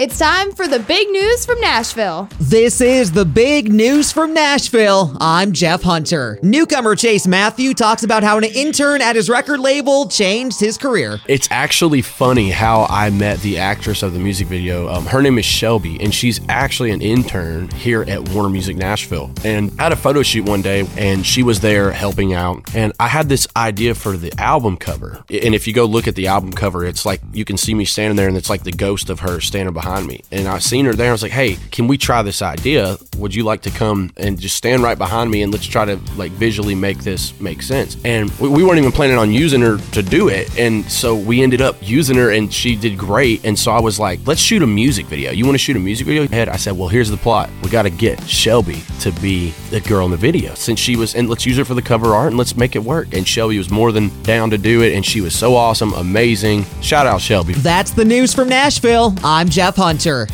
It's time for the big news from Nashville. This is the big news from Nashville. I'm Jeff Hunter. Newcomer Chase Matthew talks about how an intern at his record label changed his career. It's actually funny how I met the actress of the music video. Um, her name is Shelby, and she's actually an intern here at Warner Music Nashville. And I had a photo shoot one day, and she was there helping out. And I had this idea for the album cover. And if you go look at the album cover, it's like you can see me standing there, and it's like the ghost of her standing behind me. And I seen her there. I was like, hey, can we try this idea? Would you like to come and just stand right behind me and let's try to like visually make this make sense? And we, we weren't even planning on using her to do it. And so we ended up using her and she did great. And so I was like, let's shoot a music video. You want to shoot a music video? Head. I said, well, here's the plot. We got to get Shelby to be the girl in the video since she was, and let's use her for the cover art and let's make it work. And Shelby was more than down to do it. And she was so awesome, amazing. Shout out, Shelby. That's the news from Nashville. I'm Jeff Hunter.